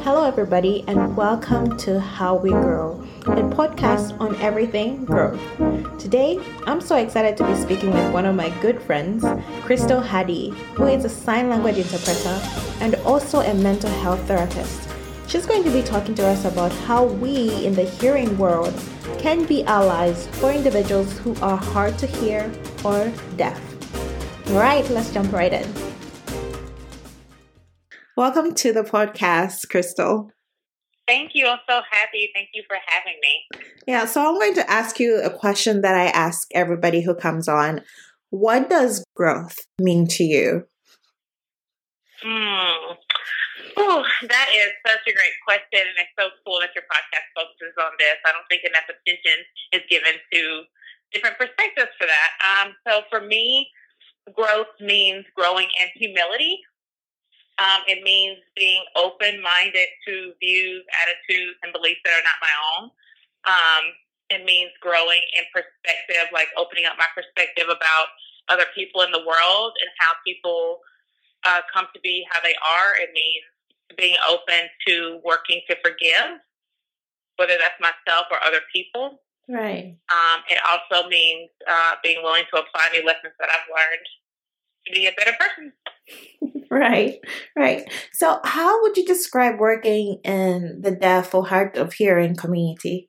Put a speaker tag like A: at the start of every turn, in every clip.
A: Hello, everybody, and welcome to How We Grow, a podcast on everything growth. Today, I'm so excited to be speaking with one of my good friends, Crystal Hadi, who is a sign language interpreter and also a mental health therapist. She's going to be talking to us about how we in the hearing world can be allies for individuals who are hard to hear or deaf. All right, let's jump right in. Welcome to the podcast, Crystal.
B: Thank you. I'm so happy. Thank you for having me.
A: Yeah, so I'm going to ask you a question that I ask everybody who comes on. What does growth mean to you?
B: Hmm. Oh, that is such a great question, and it's so cool that your podcast focuses on this. I don't think enough attention is given to different perspectives for that. Um, so for me, growth means growing in humility. Um, it means being open minded to views, attitudes, and beliefs that are not my own. Um, it means growing in perspective, like opening up my perspective about other people in the world and how people uh, come to be how they are. It means being open to working to forgive, whether that's myself or other people.
A: Right.
B: Um, it also means uh, being willing to apply new lessons that I've learned to be a better person.
A: right, right. So, how would you describe working in the deaf or hard of hearing community?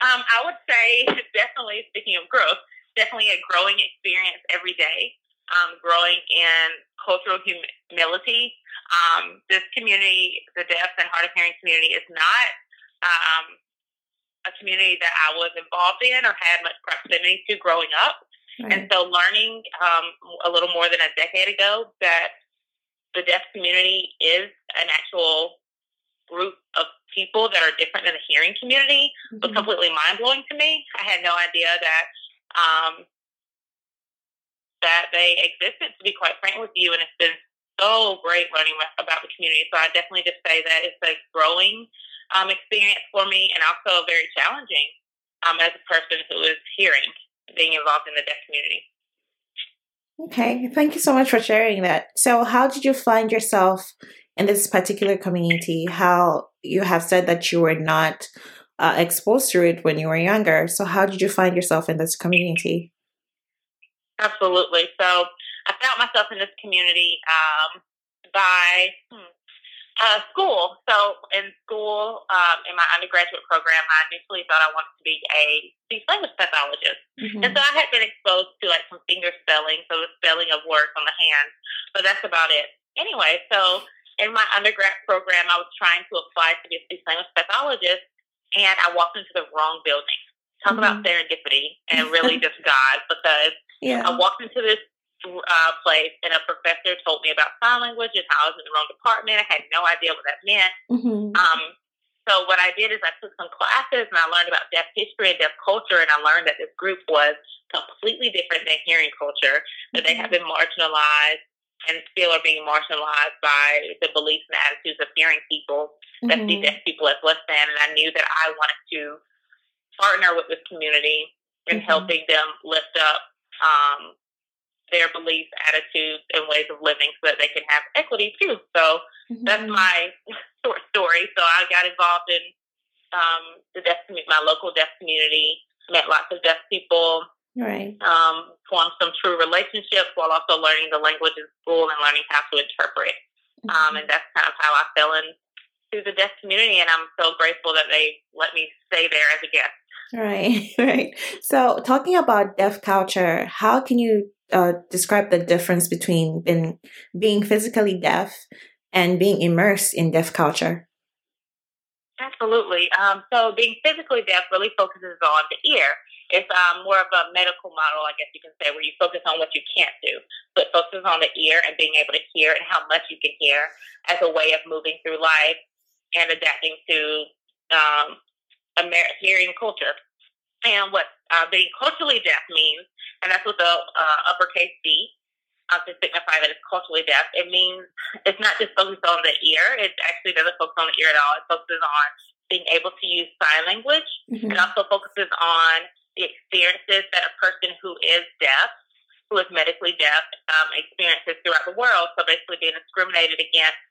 B: Um, I would say definitely, speaking of growth, definitely a growing experience every day. Um, growing in cultural humility. Um, this community, the deaf and hard of hearing community, is not um, a community that I was involved in or had much proximity to growing up. Right. And so, learning um, a little more than a decade ago that the deaf community is an actual group of people that are different than the hearing community mm-hmm. was completely mind blowing to me. I had no idea that um, that they existed, to be quite frank with you. And it's been so great learning about the community. So I definitely just say that it's a growing um, experience for me and also very challenging um, as a person who is hearing, being involved in the deaf community.
A: Okay, thank you so much for sharing that. So, how did you find yourself in this particular community? How you have said that you were not uh, exposed to it when you were younger. So, how did you find yourself in this community?
B: Absolutely. So I found myself in this community um, by hmm, uh, school. So in school, um, in my undergraduate program, I initially thought I wanted to be a speech language pathologist. Mm-hmm. And so I had been exposed to like some finger spelling, so the spelling of words on the hands, but that's about it. Anyway, so in my undergrad program, I was trying to apply to be a speech language pathologist, and I walked into the wrong building. Talk mm-hmm. about serendipity and really just God, because yeah. I walked into this uh, place and a professor told me about sign language and how I was in the wrong department. I had no idea what that meant. Mm-hmm. Um, so what I did is I took some classes and I learned about deaf history and deaf culture, and I learned that this group was completely different than hearing culture. That mm-hmm. they have been marginalized and still are being marginalized by the beliefs and attitudes of hearing people mm-hmm. that see deaf people as less than. And I knew that I wanted to partner with this community in mm-hmm. helping them lift up um, their beliefs, attitudes, and ways of living so that they can have equity too. So mm-hmm. that's my short story. So I got involved in um, the deaf my local deaf community, met lots of deaf people,
A: right?
B: Um, formed some true relationships while also learning the language in school and learning how to interpret. Um, mm-hmm. Um, and that's kind of how I fell into the deaf community, and I'm so grateful that they let me stay there as a guest.
A: Right, right. So, talking about deaf culture, how can you uh, describe the difference between being, being physically deaf and being immersed in deaf culture?
B: Absolutely. Um, so, being physically deaf really focuses on the ear. It's um, more of a medical model, I guess you can say, where you focus on what you can't do. So, it focuses on the ear and being able to hear and how much you can hear as a way of moving through life and adapting to um, Amer- hearing culture. And what uh, being culturally deaf means, and that's with the uh, uppercase D, uh, to signify that it's culturally deaf. It means it's not just focused on the ear. It actually doesn't focus on the ear at all. It focuses on being able to use sign language. Mm-hmm. It also focuses on the experiences that a person who is deaf who is medically deaf um, experiences throughout the world. So basically, being discriminated against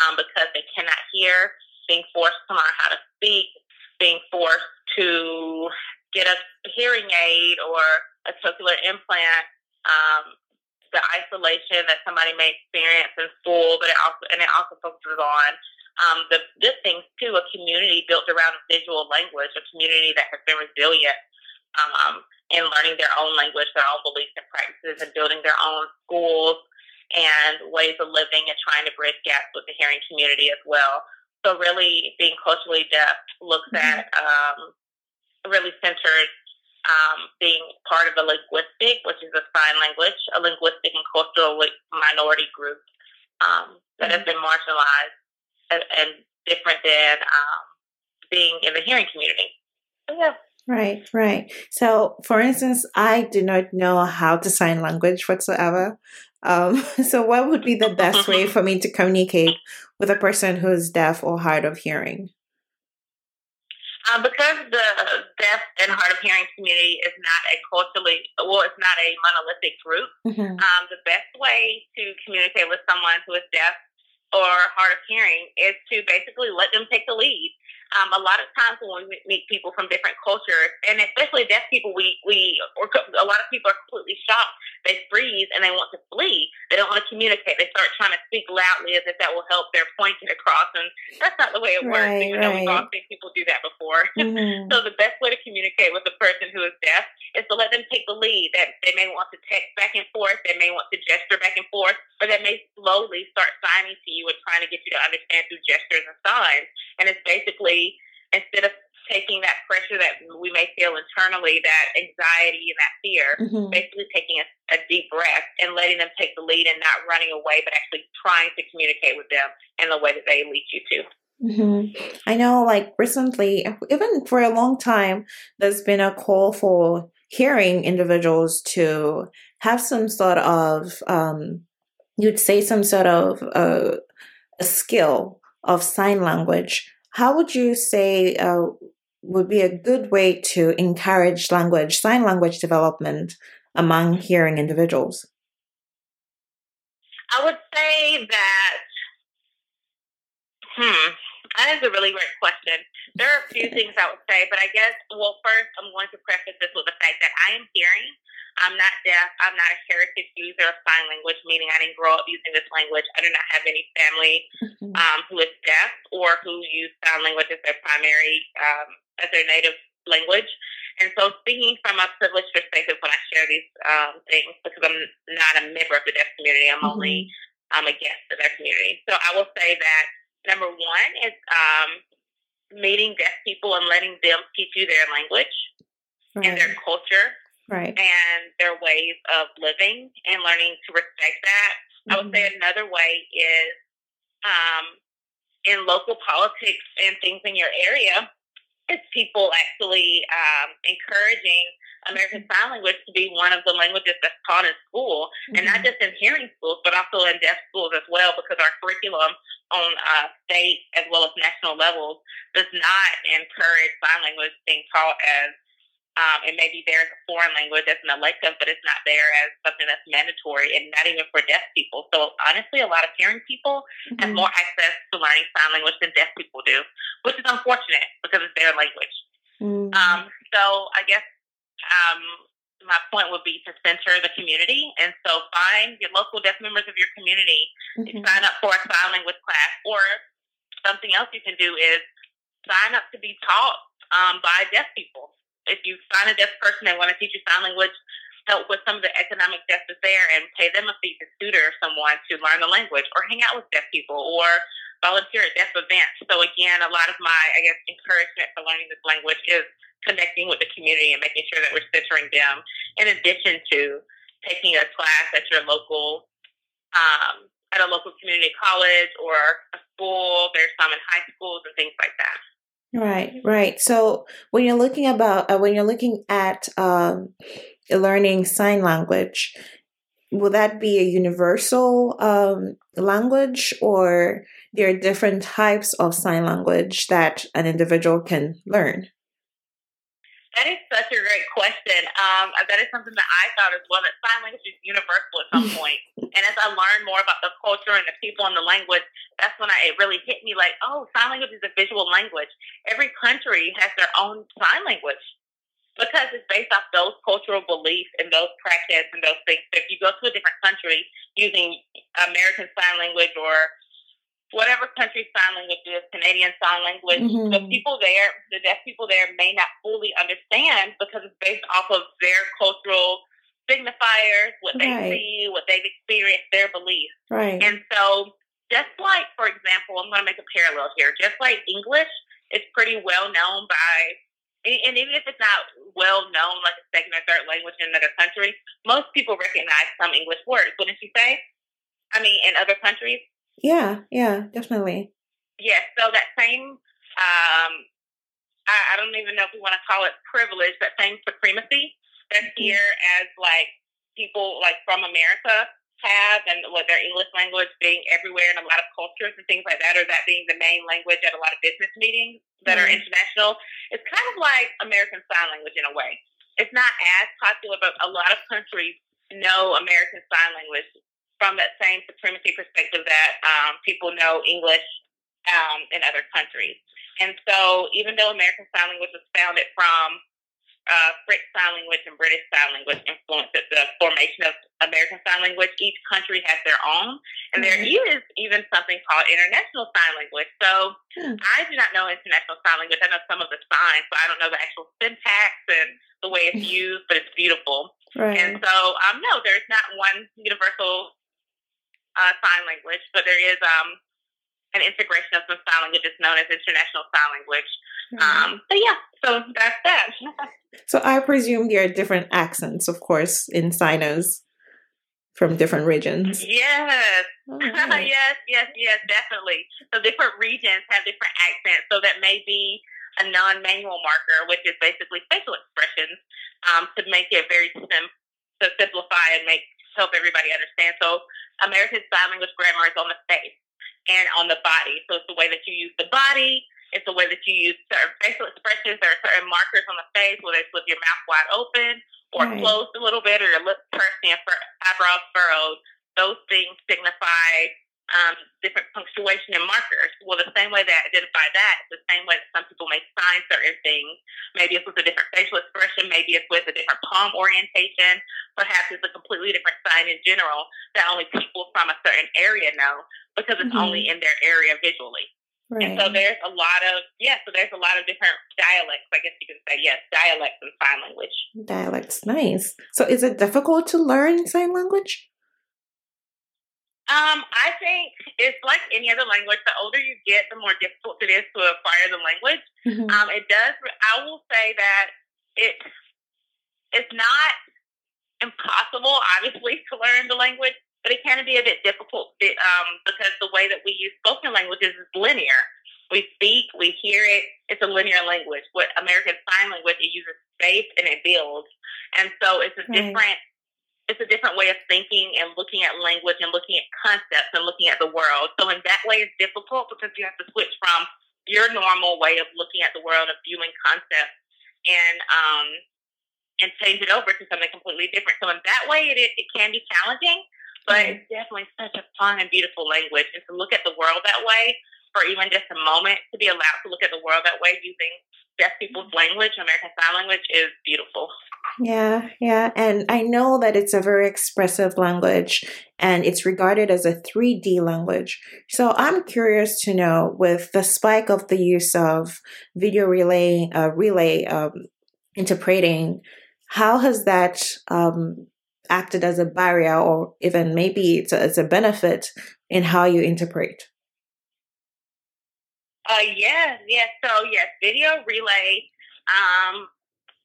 B: um, because they cannot hear, being forced to learn how to speak, being forced to get a hearing aid or a cochlear implant, um, the isolation that somebody may experience in school, but it also and it also focuses on um, the good things too. A community built around visual language, a community that has been resilient um, in learning their own language, their own beliefs and practices, and building their own schools and ways of living and trying to bridge gaps with the hearing community as well. So really, being culturally deaf looks mm-hmm. at um, really centered um, being part of a linguistic, which is a sign language, a linguistic and cultural minority group um, that mm-hmm. has been marginalized and, and different than um, being in the hearing community. So, yeah.
A: Right, right. So, for instance, I do not know how to sign language whatsoever. Um, so, what would be the best way for me to communicate with a person who's deaf or hard of hearing?
B: Um, because the deaf and hard of hearing community is not a culturally, well, it's not a monolithic group. Mm-hmm. Um, the best way to communicate with someone who is deaf or hard of hearing is to basically let them take the lead. Um, a lot of times when we meet people from different cultures, and especially deaf people, we we or a lot of people are completely shocked. They freeze and they want to flee. They don't want to communicate. They start trying to speak loudly as if that will help their point get across, and that's not the way it works. Right, Even right. though we've all seen people do that before. Mm-hmm. so the best way to communicate with a person who is deaf is to let them take the lead. That they may want to text back and forth, they may want to gesture back and forth, or they may slowly start signing to you and trying to get you to understand through gestures and signs. And it's basically instead of taking that pressure that we may feel internally, that anxiety and that fear, mm-hmm. basically taking a, a, deep breath and letting them take the lead and not running away, but actually trying to communicate with them in the way that they lead you to.
A: Mm-hmm. I know, like recently, even for a long time, there's been a call for hearing individuals to have some sort of, um, you'd say, some sort of uh, a skill of sign language how would you say uh, would be a good way to encourage language, sign language development among hearing individuals?
B: I would say that, hmm, that is a really great question. There are a few things I would say, but I guess, well, first, I'm going to preface this with the fact that I am hearing. I'm not deaf. I'm not a heritage user of sign language, meaning I didn't grow up using this language. I do not have any family mm-hmm. um, who is deaf or who use sign language as their primary, um, as their native language. And so, speaking from a privileged perspective, when I share these um, things, because I'm not a member of the deaf community, I'm mm-hmm. only um, a guest of their community. So, I will say that number one is um, meeting deaf people and letting them teach you their language right. and their culture
A: right.
B: and their ways of living and learning to respect that. Mm-hmm. I would say mm-hmm. another way is um, in local politics and things in your area, it's people actually um, encouraging American. Sign Language to be one of the languages that's taught in school, mm-hmm. and not mm-hmm. just in hearing schools, but also in deaf schools as well, because our curriculum on uh, state as well as national levels does not encourage sign language being taught as um, it may be there as a foreign language as an elective, but it's not there as something that's mandatory and not even for deaf people. So honestly, a lot of hearing people mm-hmm. have more access to learning sign language than deaf people do, which is unfortunate because it's their language. Mm-hmm. Um, so I guess um, my point would be to center the community. And so find your local deaf members of your community, mm-hmm. sign up for a sign language class, or something else you can do is sign up to be taught um, by deaf people if you find a deaf person that want to teach you sign language, help with some of the economic justice there and pay them a fee to tutor someone to learn the language or hang out with deaf people or volunteer at deaf events. So again, a lot of my, I guess, encouragement for learning this language is connecting with the community and making sure that we're centering them in addition to taking a class at your local um, at a local community college or a school. There's some in high schools and things like that.
A: Right, right. So when you're looking about uh, when you're looking at um, learning sign language, will that be a universal um, language, or there are different types of sign language that an individual can learn?
B: That is such a great question. Um, that is something that I thought as well. That sign language is universal at some point. and as I learned more about the culture and the people and the language, that's when I, it really hit me like, oh, sign language is a visual language. Every country has their own sign language because it's based off those cultural beliefs and those practices and those things. So if you go to a different country using American Sign Language or whatever country sign language is, Canadian Sign Language, mm-hmm. the people there, the deaf people there may not fully understand because it's based off of their cultural signifiers, what they right. see, what they've experienced, their beliefs.
A: Right.
B: And so just like, for example, I'm going to make a parallel here, just like English is pretty well known by and even if it's not well known, like a second or third language in another country, most people recognize some English words, wouldn't you say? I mean, in other countries.
A: Yeah, yeah, definitely.
B: Yes, yeah, so that same, um, I, I, don't even know if we want to call it privilege, that same supremacy that's mm-hmm. here as like people like from America have and what their English language being everywhere in a lot of cultures and things like that, or that being the main language at a lot of business meetings that mm-hmm. are international. It's kind of like American Sign Language in a way. It's not as popular, but a lot of countries know American Sign Language from that same supremacy perspective that um, people know English um, in other countries. And so, even though American Sign Language was founded from uh, French Sign Language and British Sign Language influenced the formation of American Sign Language, each country has their own. And there mm-hmm. is even something called International Sign Language. So hmm. I do not know International Sign Language. I know some of the signs, but I don't know the actual syntax and the way it's used, but it's beautiful. Right. And so, um, no, there's not one universal uh, sign language, but there is um, an integration of some sign languages known as international sign language. Mm-hmm. Um, but yeah, so that's that.
A: so I presume there are different accents, of course, in signers from different regions.
B: Yes. Oh, yes, yes, yes, definitely. So different regions have different accents. So that may be a non-manual marker, which is basically facial expressions, um, to make it very sim- to simplify and make help everybody understand. So American Sign Language grammar is on the face and on the body. So it's the way that you use the body. It's the way that you use certain facial expressions. There are certain markers on the face, whether it's with your mouth wide open or right. closed a little bit, or your lips pursed and eyebrows furrowed. Those things signify um, different punctuation and markers. Well, the same way they identify that, the same way that some people may sign certain things. Maybe it's with a different facial expression. Maybe it's with a different palm orientation. Perhaps it's a completely different sign in general that only people from a certain area know because it's mm-hmm. only in their area visually. Right. And so there's a lot of yeah, so there's a lot of different dialects, I guess you can say, yes, dialects and sign language.
A: Dialects, nice. So is it difficult to learn sign language?
B: Um, I think it's like any other language. The older you get, the more difficult it is to acquire the language. Mm-hmm. Um, it does. I will say that it it's not impossible, obviously, to learn the language, but it can be a bit difficult um, because the way that we use spoken languages is linear. We speak, we hear it. It's a linear language. What American Sign Language, it uses space and it builds, and so it's a right. different it's a different way of thinking and looking at language and looking at concepts and looking at the world. So in that way, it's difficult because you have to switch from your normal way of looking at the world of viewing concepts and um, and change it over to something completely different. So in that way, it it can be challenging, but mm-hmm. it's definitely such a fun and beautiful language. And to look at the world that way, for even just a moment, to be allowed to look at the world that way using deaf people's language, American Sign Language, is beautiful.
A: Yeah, yeah. And I know that it's a very expressive language and it's regarded as a 3D language. So I'm curious to know with the spike of the use of video relay, uh, relay um, interpreting, how has that um, acted as a barrier or even maybe it's a, it's a benefit in how you interpret?
B: Uh, yes, yes. So, yes, video relay um,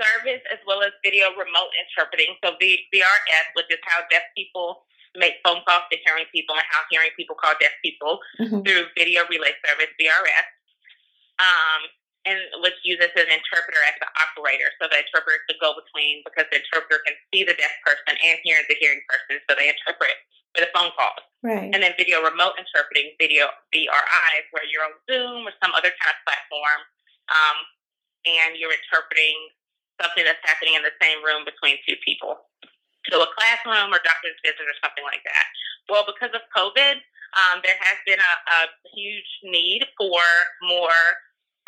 B: service as well as video remote interpreting. So, v- VRS, which is how deaf people make phone calls to hearing people and how hearing people call deaf people mm-hmm. through video relay service, VRS. Um, and which as an interpreter as the operator. So the interpreter is the go between because the interpreter can see the deaf person and hear the hearing person. So they interpret for the phone calls.
A: Right.
B: And then video remote interpreting, video VRI, where you're on Zoom or some other kind of platform, um, and you're interpreting something that's happening in the same room between two people. So a classroom or doctor's visit or something like that. Well, because of COVID, um, there has been a, a huge need for more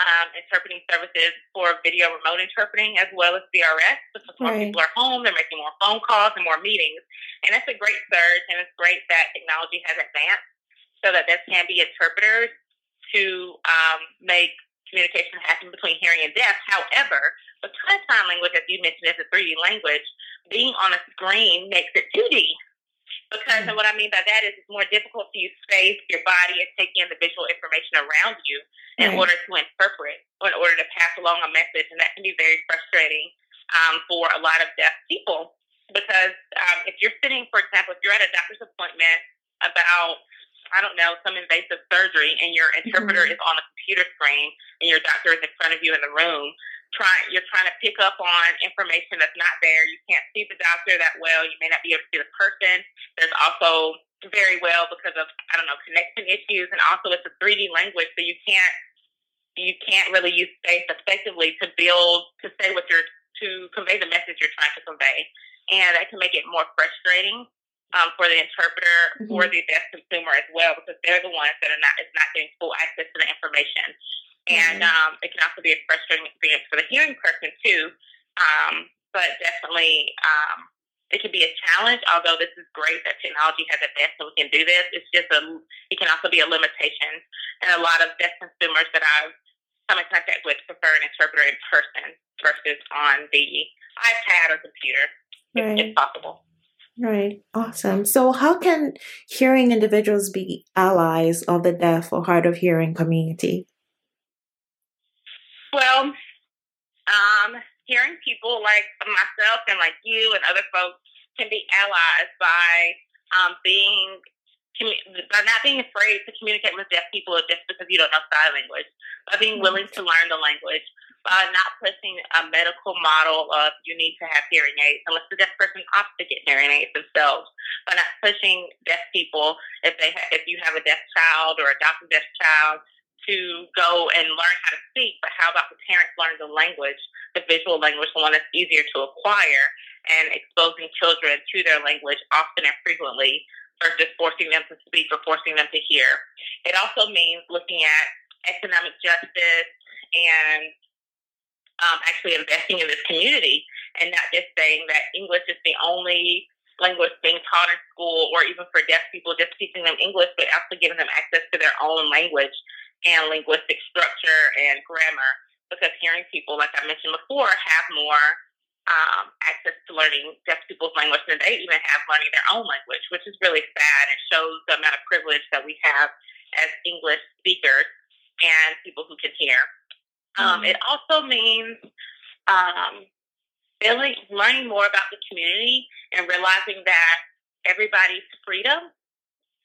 B: um, interpreting services for video remote interpreting as well as VRS because more right. people are home, they're making more phone calls and more meetings. And that's a great surge, and it's great that technology has advanced so that there can be interpreters to um, make communication happen between hearing and deaf. However, because sign language, as you mentioned, is a 3D language, being on a screen makes it 2D. Because, and what I mean by that is it's more difficult to use space, your body, and take in the visual information around you in right. order to interpret or in order to pass along a message. And that can be very frustrating um, for a lot of deaf people. Because um, if you're sitting, for example, if you're at a doctor's appointment about I don't know, some invasive surgery and your interpreter mm-hmm. is on a computer screen and your doctor is in front of you in the room, trying you're trying to pick up on information that's not there. You can't see the doctor that well. You may not be able to see the person. There's also very well because of I don't know connection issues, and also it's a 3D language, so you can't you can't really use space effectively to build to say what you're to convey the message you're trying to convey, and that can make it more frustrating um, for the interpreter, mm-hmm. for the deaf consumer as well, because they're the ones that are not is not getting full access to the information. And mm-hmm. um, it can also be a frustrating experience for the hearing person too. Um, but definitely, um, it can be a challenge. Although this is great that technology has advanced so we can do this, it's just a. It can also be a limitation, and a lot of deaf consumers that I've come in contact with prefer an interpreter in person versus on the iPad or computer, right. if, if possible.
A: Right. Awesome. So, how can hearing individuals be allies of the deaf or hard of hearing community?
B: Well, um, hearing people like myself and like you and other folks can be allies by um, being by not being afraid to communicate with deaf people just because you don't know sign language, by being willing to learn the language, by not pushing a medical model of you need to have hearing aids unless the deaf person opts to get hearing aids themselves, by not pushing deaf people if they ha- if you have a deaf child or adopt a deaf child to go and learn how to speak, but how about the parents learn the language, the visual language, the one that's easier to acquire, and exposing children to their language often and frequently versus forcing them to speak or forcing them to hear. It also means looking at economic justice and um, actually investing in this community and not just saying that English is the only language being taught in school or even for deaf people, just teaching them English, but actually giving them access to their own language and linguistic structure and grammar. Because hearing people, like I mentioned before, have more um, access to learning deaf people's language than they even have learning their own language, which is really sad. It shows the amount of privilege that we have as English speakers and people who can hear. Um, mm-hmm. It also means um, feeling, learning more about the community and realizing that everybody's freedom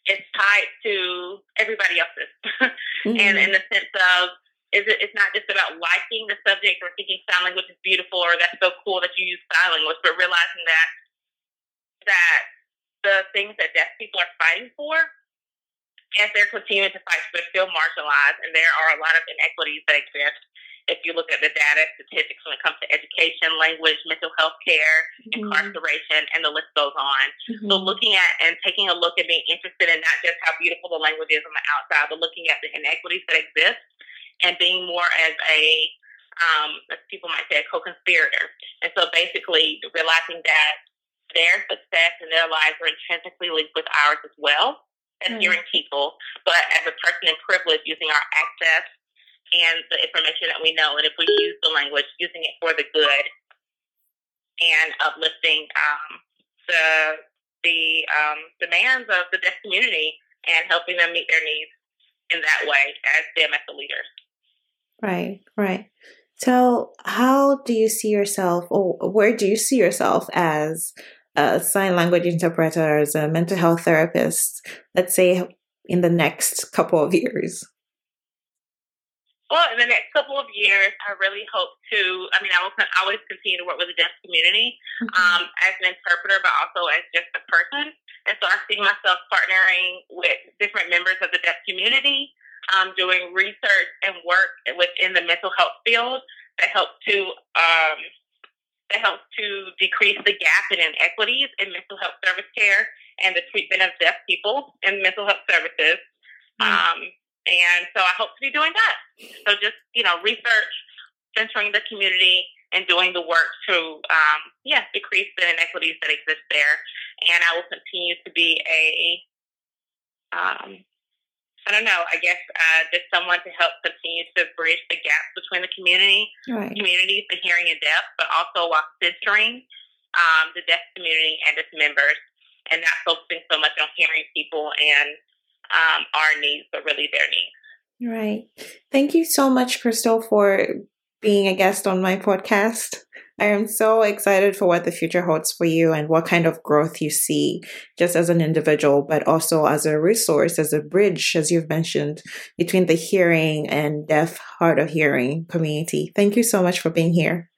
B: is tied to everybody else's, mm-hmm. and in the sense of is it, it's not just about liking the subject or thinking sign language is beautiful or that's so cool that you use sign language, but realizing that that the things that deaf people are fighting for, as they're continuing to fight, they're still marginalized, and there are a lot of inequities that exist. If you look at the data statistics when it comes to education, language, mental health care, mm-hmm. incarceration, and the list goes on. Mm-hmm. So, looking at and taking a look and being interested in not just how beautiful the language is on the outside, but looking at the inequities that exist and being more as a um, as people might say, a co-conspirator. And so basically realizing that their success and their lives are intrinsically linked with ours as well as mm-hmm. hearing people, but as a person in privilege using our access and the information that we know. And if we use the language, using it for the good and uplifting um, the the um, demands of the deaf community and helping them meet their needs in that way as them as the leaders.
A: Right, right. So, how do you see yourself, or where do you see yourself as a sign language interpreter, as a mental health therapist, let's say in the next couple of years?
B: Well, in the next couple of years, I really hope to. I mean, I will always continue to work with the deaf community mm-hmm. um, as an interpreter, but also as just a person. And so I see myself partnering with different members of the deaf community um, doing research and work within the mental health field that help to um, that helps to decrease the gap in inequities in mental health service care and the treatment of deaf people in mental health services. Mm. Um, and so I hope to be doing that. So just, you know, research, centering the community, and doing the work to, um, yeah, decrease the inequities that exist there. And I will continue to be a, um, I don't know, I guess uh, just someone to help continue to bridge the gaps between the community, right. communities, the hearing and deaf, but also while centering um, the deaf community and its members and not focusing so much on hearing people and um, our needs, but really their needs.
A: Right. Thank you so much, Crystal, for being a guest on my podcast. I am so excited for what the future holds for you and what kind of growth you see just as an individual, but also as a resource, as a bridge, as you've mentioned, between the hearing and deaf, hard of hearing community. Thank you so much for being here.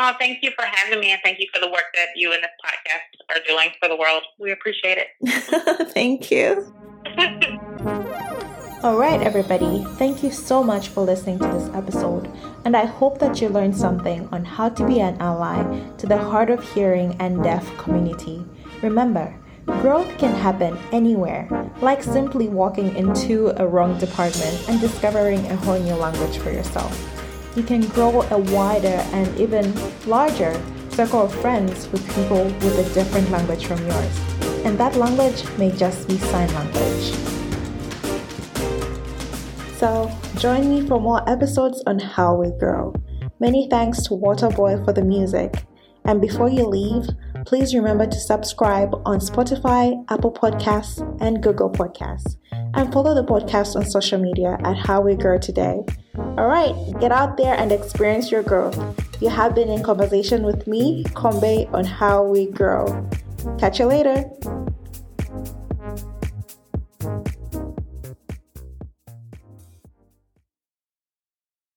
B: Oh, thank you for having me and thank you for the work that you and this podcast are doing for the world. We appreciate it.
A: thank you. All right, everybody, thank you so much for listening to this episode, and I hope that you learned something on how to be an ally to the hard of hearing and deaf community. Remember, growth can happen anywhere, like simply walking into a wrong department and discovering a whole new language for yourself. You can grow a wider and even larger circle of friends with people with a different language from yours, and that language may just be sign language. So, join me for more episodes on How We Grow. Many thanks to Waterboy for the music. And before you leave, please remember to subscribe on Spotify, Apple Podcasts, and Google Podcasts. And follow the podcast on social media at How We Grow Today. All right, get out there and experience your growth. You have been in conversation with me, Kombe, on How We Grow. Catch you later.